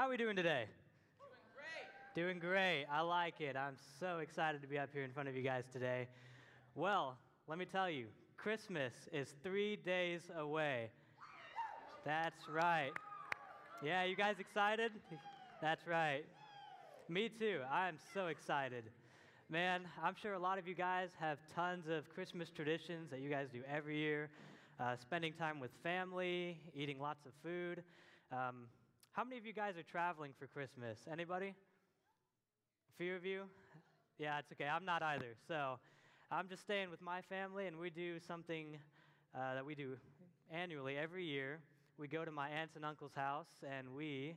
How are we doing today? Doing great. Doing great. I like it. I'm so excited to be up here in front of you guys today. Well, let me tell you, Christmas is three days away. That's right. Yeah, you guys excited? That's right. Me too. I'm so excited. Man, I'm sure a lot of you guys have tons of Christmas traditions that you guys do every year. Uh, spending time with family, eating lots of food. Um, how many of you guys are traveling for Christmas? Anybody? A few of you? Yeah, it's okay. I'm not either. So I'm just staying with my family, and we do something uh, that we do annually every year. We go to my aunt's and uncle's house, and we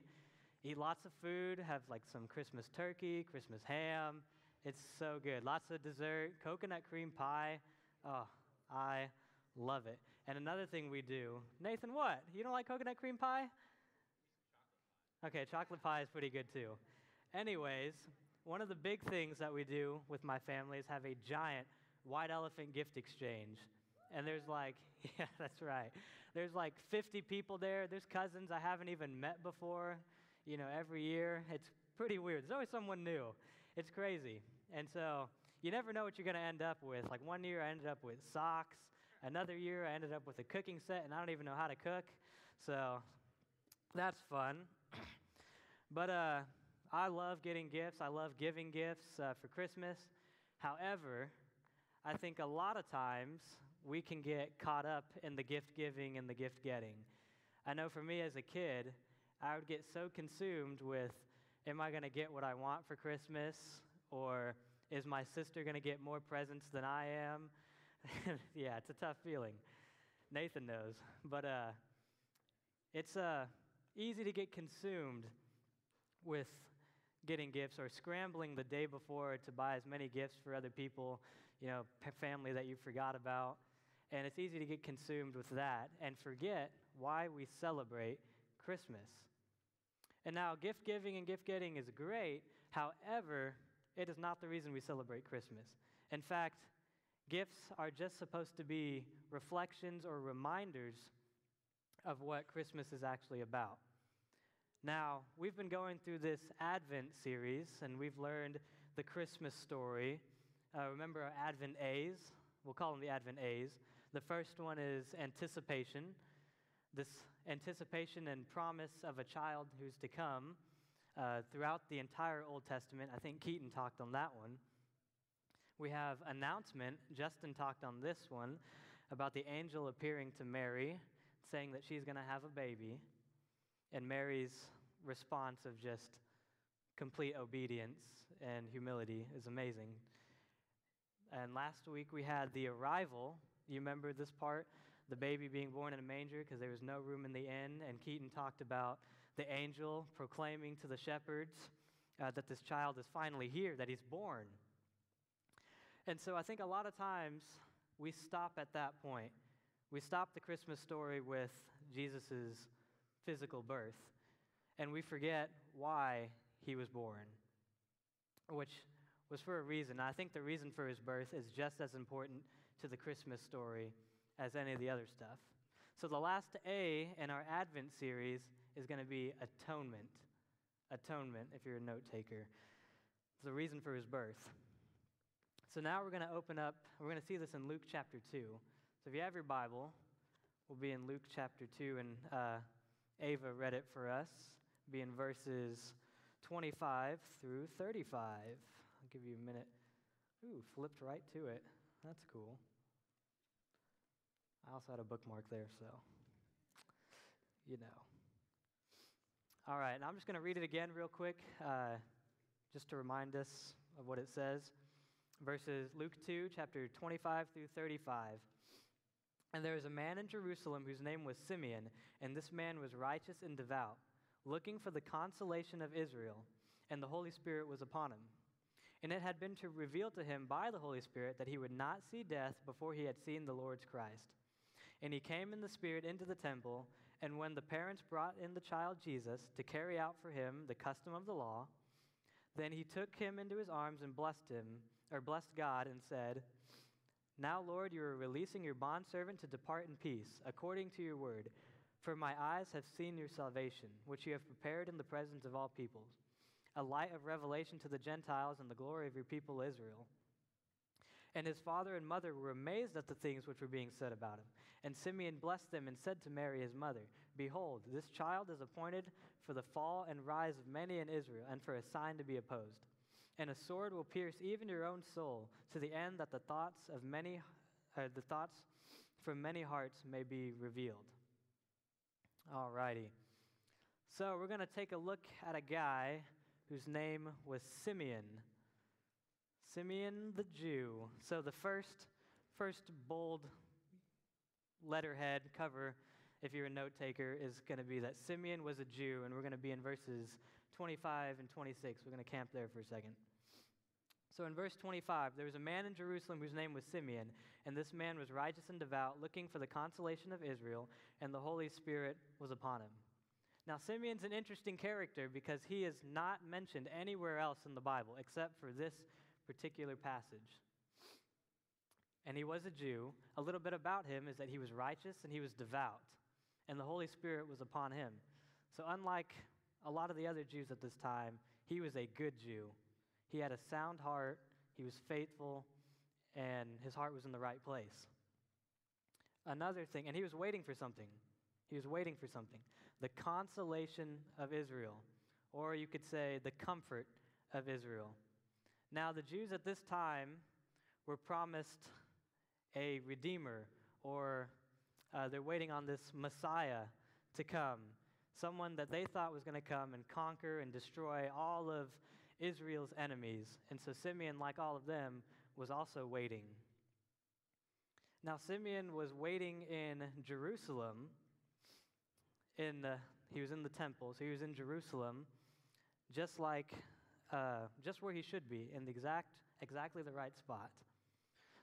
eat lots of food, have like some Christmas turkey, Christmas ham. It's so good. Lots of dessert, coconut cream pie. Oh, I love it. And another thing we do, Nathan, what? You don't like coconut cream pie? Okay, chocolate pie is pretty good too. Anyways, one of the big things that we do with my family is have a giant white elephant gift exchange. And there's like, yeah, that's right. There's like 50 people there. There's cousins I haven't even met before, you know, every year. It's pretty weird. There's always someone new. It's crazy. And so you never know what you're going to end up with. Like one year I ended up with socks. Another year I ended up with a cooking set, and I don't even know how to cook. So that's fun. But uh, I love getting gifts. I love giving gifts uh, for Christmas. However, I think a lot of times we can get caught up in the gift giving and the gift getting. I know for me as a kid, I would get so consumed with am I going to get what I want for Christmas? Or is my sister going to get more presents than I am? yeah, it's a tough feeling. Nathan knows. But uh, it's uh, easy to get consumed with getting gifts or scrambling the day before to buy as many gifts for other people, you know, family that you forgot about. And it's easy to get consumed with that and forget why we celebrate Christmas. And now, gift giving and gift getting is great. However, it is not the reason we celebrate Christmas. In fact, gifts are just supposed to be reflections or reminders of what Christmas is actually about. Now, we've been going through this Advent series and we've learned the Christmas story. Uh, remember our Advent A's? We'll call them the Advent A's. The first one is anticipation. This anticipation and promise of a child who's to come uh, throughout the entire Old Testament. I think Keaton talked on that one. We have announcement. Justin talked on this one about the angel appearing to Mary, saying that she's going to have a baby. And Mary's response of just complete obedience and humility is amazing. And last week we had the arrival. You remember this part? The baby being born in a manger because there was no room in the inn. And Keaton talked about the angel proclaiming to the shepherds uh, that this child is finally here, that he's born. And so I think a lot of times we stop at that point. We stop the Christmas story with Jesus' physical birth, and we forget why he was born, which was for a reason. I think the reason for his birth is just as important to the Christmas story as any of the other stuff. So, the last A in our Advent series is going to be atonement. Atonement, if you're a note taker. It's the reason for his birth. So now we're going to open up, we're going to see this in Luke chapter 2. So if you have your Bible, we'll be in Luke chapter 2, and uh, Ava read it for us. Be in verses 25 through 35. I'll give you a minute. Ooh, flipped right to it. That's cool. I also had a bookmark there, so you know. All right, and I'm just going to read it again real quick, uh, just to remind us of what it says. Verses Luke 2, chapter 25 through 35. And there was a man in Jerusalem whose name was Simeon, and this man was righteous and devout, looking for the consolation of Israel, and the Holy Spirit was upon him. And it had been to reveal to him by the Holy Spirit that he would not see death before he had seen the Lord's Christ. And he came in the Spirit into the temple, and when the parents brought in the child Jesus to carry out for him the custom of the law, then he took him into his arms and blessed him, or blessed God, and said, Now, Lord, you are releasing your bondservant to depart in peace, according to your word. For my eyes have seen your salvation, which you have prepared in the presence of all peoples, a light of revelation to the Gentiles and the glory of your people Israel. And his father and mother were amazed at the things which were being said about him. And Simeon blessed them and said to Mary his mother, Behold, this child is appointed for the fall and rise of many in Israel, and for a sign to be opposed. And a sword will pierce even your own soul, to the end that the thoughts of many, uh, the thoughts from many hearts may be revealed. All righty. So we're going to take a look at a guy whose name was Simeon. Simeon the Jew. So the first, first bold letterhead cover, if you're a note taker, is going to be that Simeon was a Jew, and we're going to be in verses 25 and 26. We're going to camp there for a second. So in verse 25, there was a man in Jerusalem whose name was Simeon, and this man was righteous and devout, looking for the consolation of Israel, and the Holy Spirit was upon him. Now, Simeon's an interesting character because he is not mentioned anywhere else in the Bible except for this particular passage. And he was a Jew. A little bit about him is that he was righteous and he was devout, and the Holy Spirit was upon him. So, unlike a lot of the other Jews at this time, he was a good Jew. He had a sound heart, he was faithful, and his heart was in the right place. Another thing, and he was waiting for something. He was waiting for something the consolation of Israel, or you could say the comfort of Israel. Now, the Jews at this time were promised a redeemer, or uh, they're waiting on this Messiah to come, someone that they thought was going to come and conquer and destroy all of Israel's enemies. And so Simeon, like all of them, was also waiting. Now, Simeon was waiting in Jerusalem. In the, he was in the temple, so he was in Jerusalem, just like, uh, just where he should be, in the exact, exactly the right spot.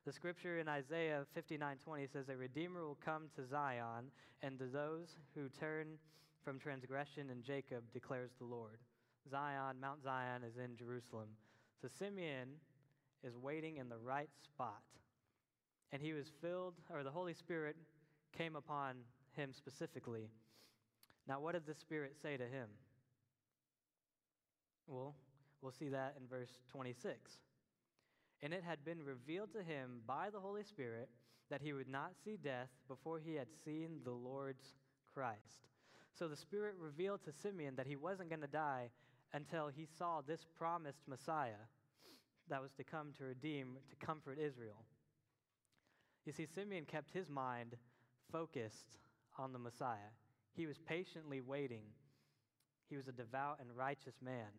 The scripture in Isaiah 59:20 says, "A redeemer will come to Zion, and to those who turn from transgression and Jacob declares the Lord." Zion, Mount Zion is in Jerusalem. So Simeon is waiting in the right spot. And he was filled, or the Holy Spirit came upon him specifically. Now, what did the Spirit say to him? Well, we'll see that in verse 26. And it had been revealed to him by the Holy Spirit that he would not see death before he had seen the Lord's Christ. So the Spirit revealed to Simeon that he wasn't going to die until he saw this promised Messiah that was to come to redeem, to comfort Israel. You see, Simeon kept his mind focused on the Messiah. He was patiently waiting. He was a devout and righteous man.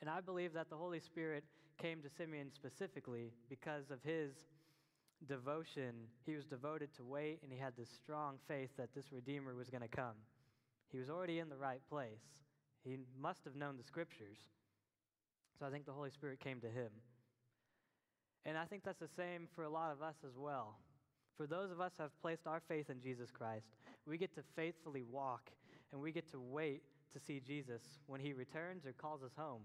And I believe that the Holy Spirit came to Simeon specifically because of his devotion. He was devoted to wait, and he had this strong faith that this Redeemer was going to come. He was already in the right place. He must have known the scriptures. So I think the Holy Spirit came to him. And I think that's the same for a lot of us as well. For those of us who have placed our faith in Jesus Christ, we get to faithfully walk and we get to wait to see Jesus when he returns or calls us home.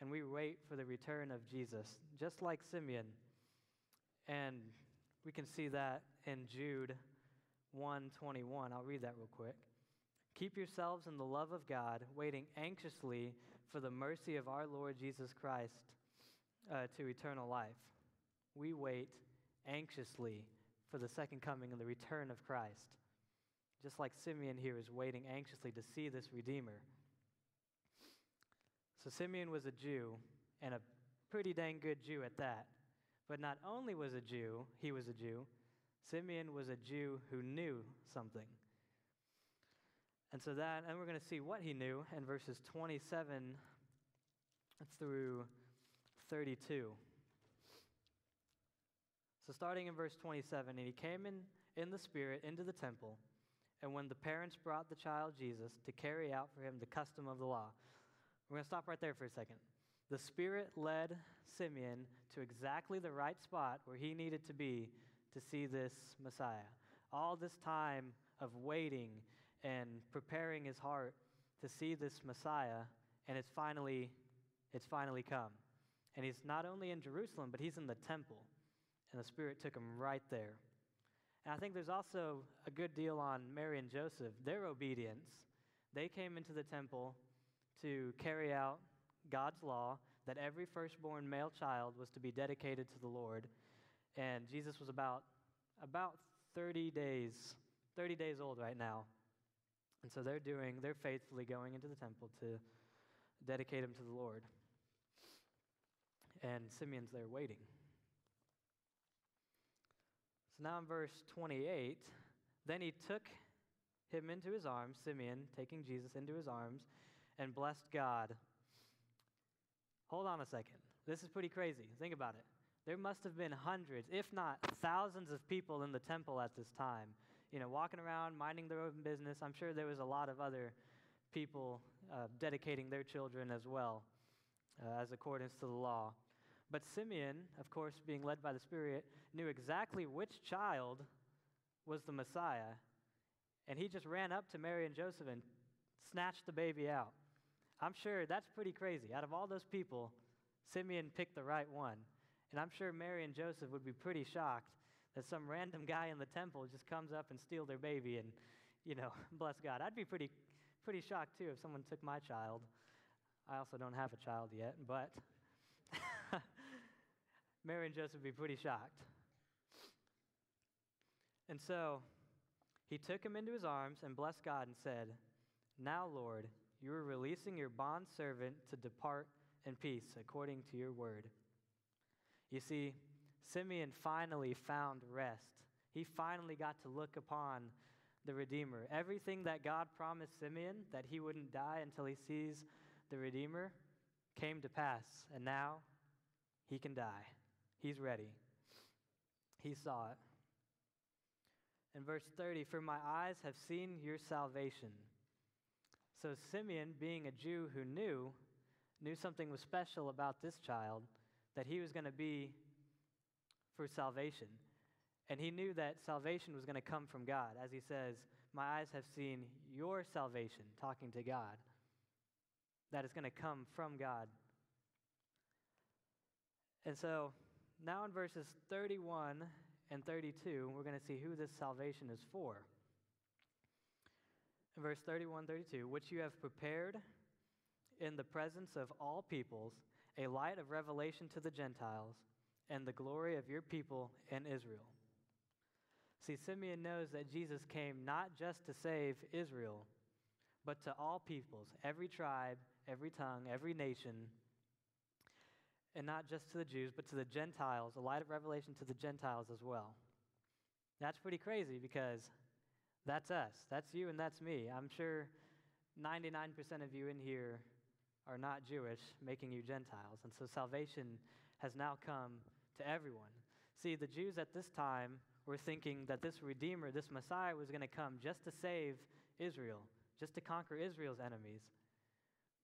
And we wait for the return of Jesus, just like Simeon. And we can see that in Jude 121. I'll read that real quick. Keep yourselves in the love of God, waiting anxiously for the mercy of our Lord Jesus Christ uh, to eternal life. We wait anxiously for the second coming and the return of Christ, just like Simeon here is waiting anxiously to see this Redeemer. So, Simeon was a Jew, and a pretty dang good Jew at that. But not only was a Jew, he was a Jew, Simeon was a Jew who knew something. And so that, and we're going to see what he knew in verses 27 through 32. So starting in verse 27, and he came in, in the Spirit into the temple, and when the parents brought the child Jesus to carry out for him the custom of the law. We're going to stop right there for a second. The Spirit led Simeon to exactly the right spot where he needed to be to see this Messiah. All this time of waiting and preparing his heart to see this Messiah, and it's finally, it's finally come. And he's not only in Jerusalem, but he's in the temple. And the Spirit took him right there. And I think there's also a good deal on Mary and Joseph, their obedience. They came into the temple to carry out God's law that every firstborn male child was to be dedicated to the Lord. And Jesus was about about 30 days 30 days old right now. And so they're doing they're faithfully going into the temple to dedicate him to the Lord. And Simeon's there waiting. So now in verse 28, then he took him into his arms, Simeon taking Jesus into his arms, and blessed God. Hold on a second. This is pretty crazy. Think about it. There must have been hundreds, if not thousands, of people in the temple at this time, you know, walking around, minding their own business. I'm sure there was a lot of other people uh, dedicating their children as well, uh, as accordance to the law. But Simeon, of course, being led by the Spirit, knew exactly which child was the Messiah, and he just ran up to Mary and Joseph and snatched the baby out. I'm sure that's pretty crazy. Out of all those people, Simeon picked the right one. And I'm sure Mary and Joseph would be pretty shocked that some random guy in the temple just comes up and steals their baby and, you know, bless God. I'd be pretty, pretty shocked too if someone took my child. I also don't have a child yet, but Mary and Joseph would be pretty shocked. And so he took him into his arms and blessed God and said, Now, Lord, you are releasing your bondservant to depart in peace according to your word. You see, Simeon finally found rest. He finally got to look upon the Redeemer. Everything that God promised Simeon, that he wouldn't die until he sees the Redeemer, came to pass. And now he can die. He's ready. He saw it. In verse 30, for my eyes have seen your salvation. So Simeon, being a Jew who knew, knew something was special about this child, that he was going to be for salvation. And he knew that salvation was going to come from God. As he says, My eyes have seen your salvation, talking to God. That is going to come from God. And so now in verses 31 and 32, we're going to see who this salvation is for. Verse 31 32, which you have prepared in the presence of all peoples, a light of revelation to the Gentiles, and the glory of your people in Israel. See, Simeon knows that Jesus came not just to save Israel, but to all peoples, every tribe, every tongue, every nation, and not just to the Jews, but to the Gentiles, a light of revelation to the Gentiles as well. That's pretty crazy because that's us. That's you and that's me. I'm sure 99% of you in here are not Jewish, making you Gentiles. And so salvation has now come to everyone. See, the Jews at this time were thinking that this Redeemer, this Messiah, was going to come just to save Israel, just to conquer Israel's enemies.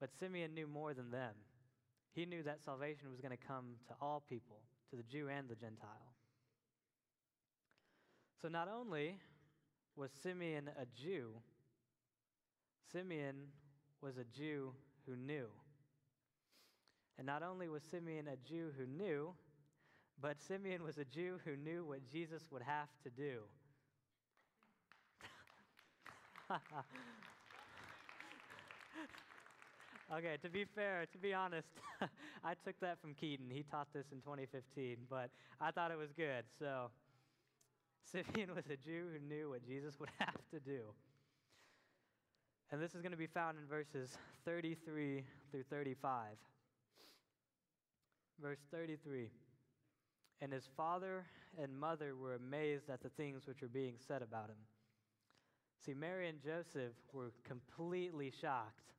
But Simeon knew more than them. He knew that salvation was going to come to all people, to the Jew and the Gentile. So not only was Simeon a Jew, Simeon was a Jew who knew. And not only was Simeon a Jew who knew, but Simeon was a Jew who knew what Jesus would have to do. okay, to be fair, to be honest, I took that from Keaton. He taught this in 2015, but I thought it was good. So, Simeon was a Jew who knew what Jesus would have to do. And this is going to be found in verses 33 through 35. Verse 33 And his father and mother were amazed at the things which were being said about him. See, Mary and Joseph were completely shocked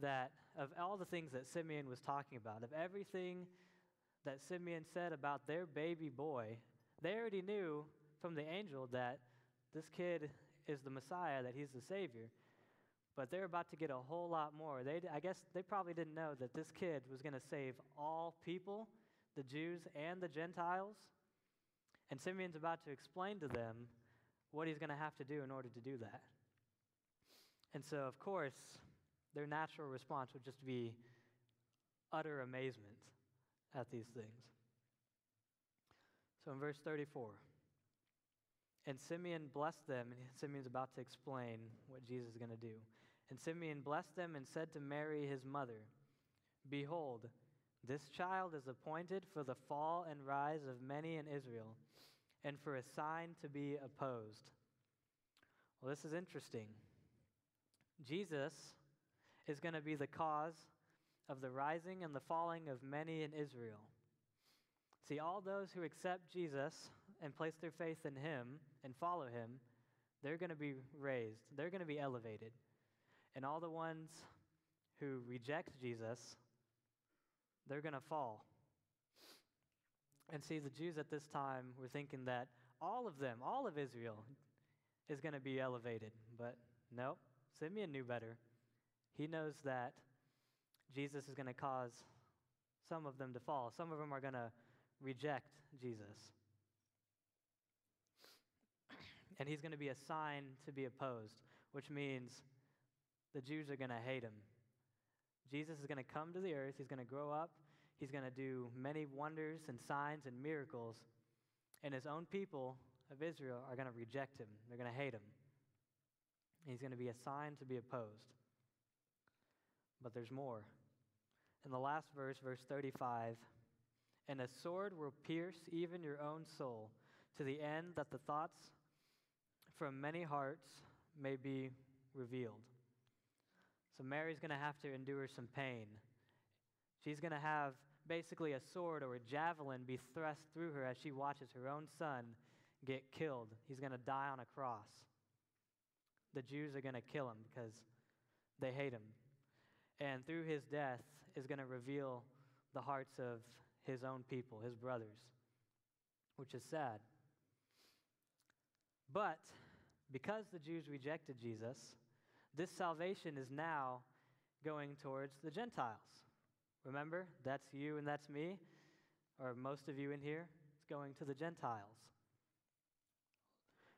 that of all the things that Simeon was talking about, of everything that Simeon said about their baby boy, they already knew from the angel that this kid is the Messiah, that he's the Savior. But they're about to get a whole lot more. They, I guess they probably didn't know that this kid was going to save all people, the Jews and the Gentiles. And Simeon's about to explain to them what he's going to have to do in order to do that. And so, of course, their natural response would just be utter amazement at these things. So in verse 34, And Simeon blessed them, and Simeon's about to explain what Jesus is going to do. And Simeon blessed them and said to Mary, his mother, Behold, this child is appointed for the fall and rise of many in Israel, and for a sign to be opposed. Well, this is interesting. Jesus is going to be the cause of the rising and the falling of many in Israel. See, all those who accept Jesus and place their faith in him and follow him, they're going to be raised, they're going to be elevated. And all the ones who reject Jesus, they're going to fall. And see, the Jews at this time were thinking that all of them, all of Israel, is going to be elevated. But no, Simeon knew better. He knows that Jesus is going to cause some of them to fall. Some of them are going to reject Jesus. And he's going to be a sign to be opposed, which means the Jews are going to hate him. Jesus is going to come to the earth, he's going to grow up, he's going to do many wonders and signs and miracles, and his own people of Israel are going to reject him. They're going to hate him. He's going to be a sign to be opposed. But there's more. In the last verse, verse 35, and a sword will pierce even your own soul, to the end that the thoughts from many hearts may be revealed. So Mary's going to have to endure some pain. She's going to have basically a sword or a javelin be thrust through her as she watches her own son get killed. He's going to die on a cross. The Jews are going to kill him because they hate him. And through his death is going to reveal the hearts of his own people, his brothers, which is sad. But because the Jews rejected Jesus, this salvation is now going towards the Gentiles. Remember, that's you and that's me, or most of you in here. It's going to the Gentiles.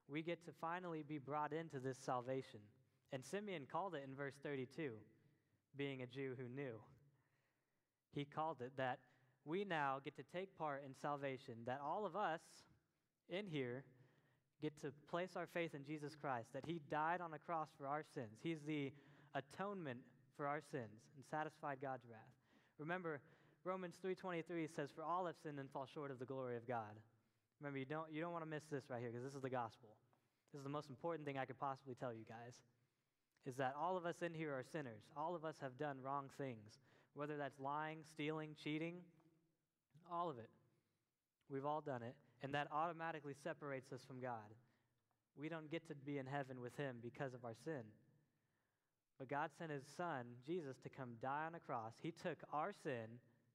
We get to finally be brought into this salvation. And Simeon called it in verse 32, being a Jew who knew. He called it that we now get to take part in salvation, that all of us in here get to place our faith in Jesus Christ, that he died on a cross for our sins. He's the atonement for our sins and satisfied God's wrath. Remember, Romans 3:23 says for all have sinned and fall short of the glory of God. Remember, you don't you don't want to miss this right here because this is the gospel. This is the most important thing I could possibly tell you guys. Is that all of us in here are sinners. All of us have done wrong things, whether that's lying, stealing, cheating, all of it. We've all done it, and that automatically separates us from God. We don't get to be in heaven with Him because of our sin. But God sent His Son, Jesus, to come die on a cross. He took our sin,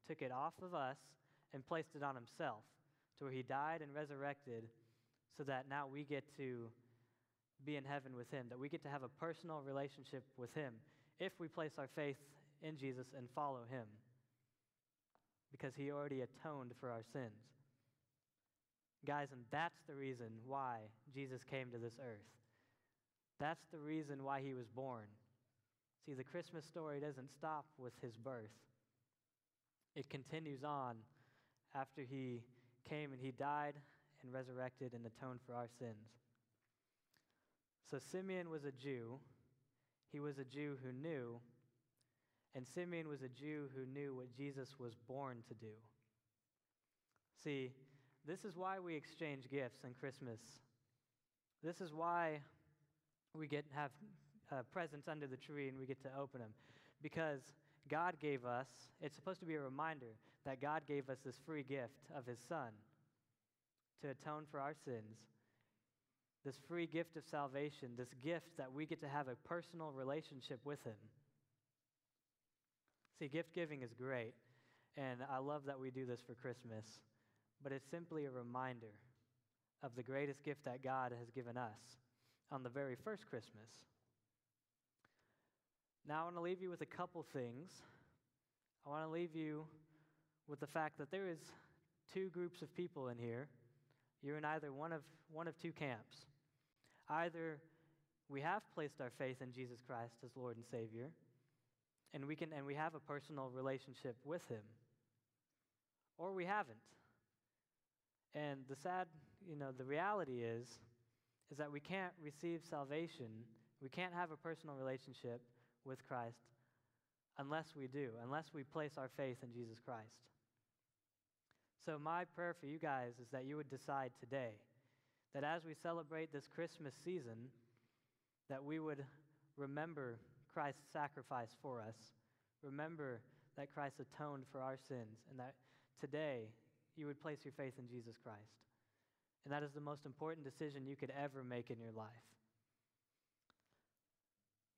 took it off of us, and placed it on Himself, to where He died and resurrected, so that now we get to be in heaven with Him, that we get to have a personal relationship with Him if we place our faith in Jesus and follow Him because he already atoned for our sins. Guys, and that's the reason why Jesus came to this earth. That's the reason why he was born. See, the Christmas story doesn't stop with his birth, it continues on after he came and he died and resurrected and atoned for our sins. So Simeon was a Jew. He was a Jew who knew and Simeon was a Jew who knew what Jesus was born to do. See, this is why we exchange gifts on Christmas. This is why we get have uh, presents under the tree and we get to open them because God gave us, it's supposed to be a reminder that God gave us this free gift of His Son to atone for our sins. This free gift of salvation, this gift that we get to have a personal relationship with Him. See, gift giving is great, and I love that we do this for Christmas, but it's simply a reminder of the greatest gift that God has given us on the very first Christmas. Now, I want to leave you with a couple things. I want to leave you with the fact that there is two groups of people in here. You're in either one of, one of two camps. Either we have placed our faith in Jesus Christ as Lord and Savior, and we can and we have a personal relationship with him or we haven't and the sad you know the reality is is that we can't receive salvation, we can't have a personal relationship with Christ unless we do, unless we place our faith in Jesus Christ. So, my prayer for you guys is that you would decide today that as we celebrate this Christmas season, that we would remember Christ's sacrifice for us, remember that Christ atoned for our sins, and that today you would place your faith in Jesus Christ. And that is the most important decision you could ever make in your life.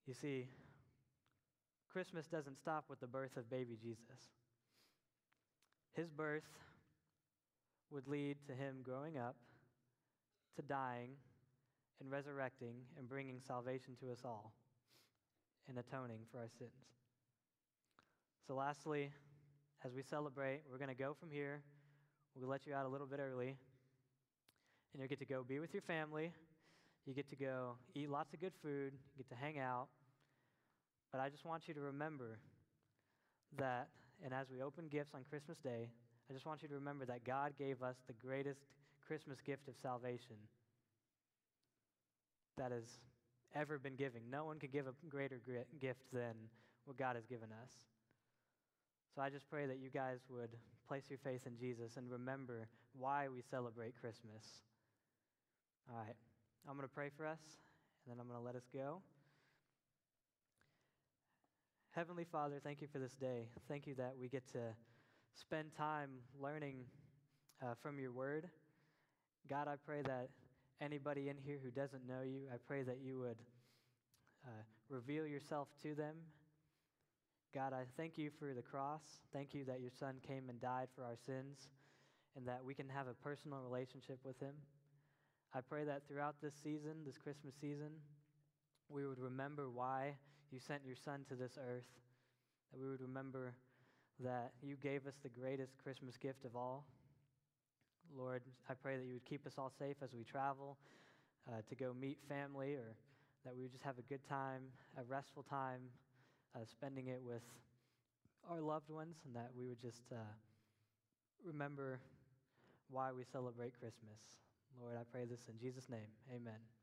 You see, Christmas doesn't stop with the birth of baby Jesus. His birth would lead to him growing up, to dying, and resurrecting, and bringing salvation to us all, and atoning for our sins. So, lastly, as we celebrate, we're going to go from here. We'll let you out a little bit early, and you'll get to go be with your family. You get to go eat lots of good food, you get to hang out. But I just want you to remember that, and as we open gifts on Christmas Day, I just want you to remember that God gave us the greatest Christmas gift of salvation that has ever been given. No one could give a greater gift than what God has given us. So I just pray that you guys would place your faith in Jesus and remember why we celebrate Christmas. All right, I'm going to pray for us, and then I'm going to let us go. Heavenly Father, thank you for this day. Thank you that we get to spend time learning uh, from your word. God, I pray that anybody in here who doesn't know you, I pray that you would uh, reveal yourself to them. God, I thank you for the cross. Thank you that your son came and died for our sins and that we can have a personal relationship with him. I pray that throughout this season, this Christmas season, we would remember why you sent your son to this earth, that we would remember that you gave us the greatest Christmas gift of all. Lord, I pray that you would keep us all safe as we travel uh, to go meet family or that we would just have a good time, a restful time, uh, spending it with our loved ones, and that we would just uh, remember why we celebrate Christmas. Lord, I pray this in Jesus' name. Amen.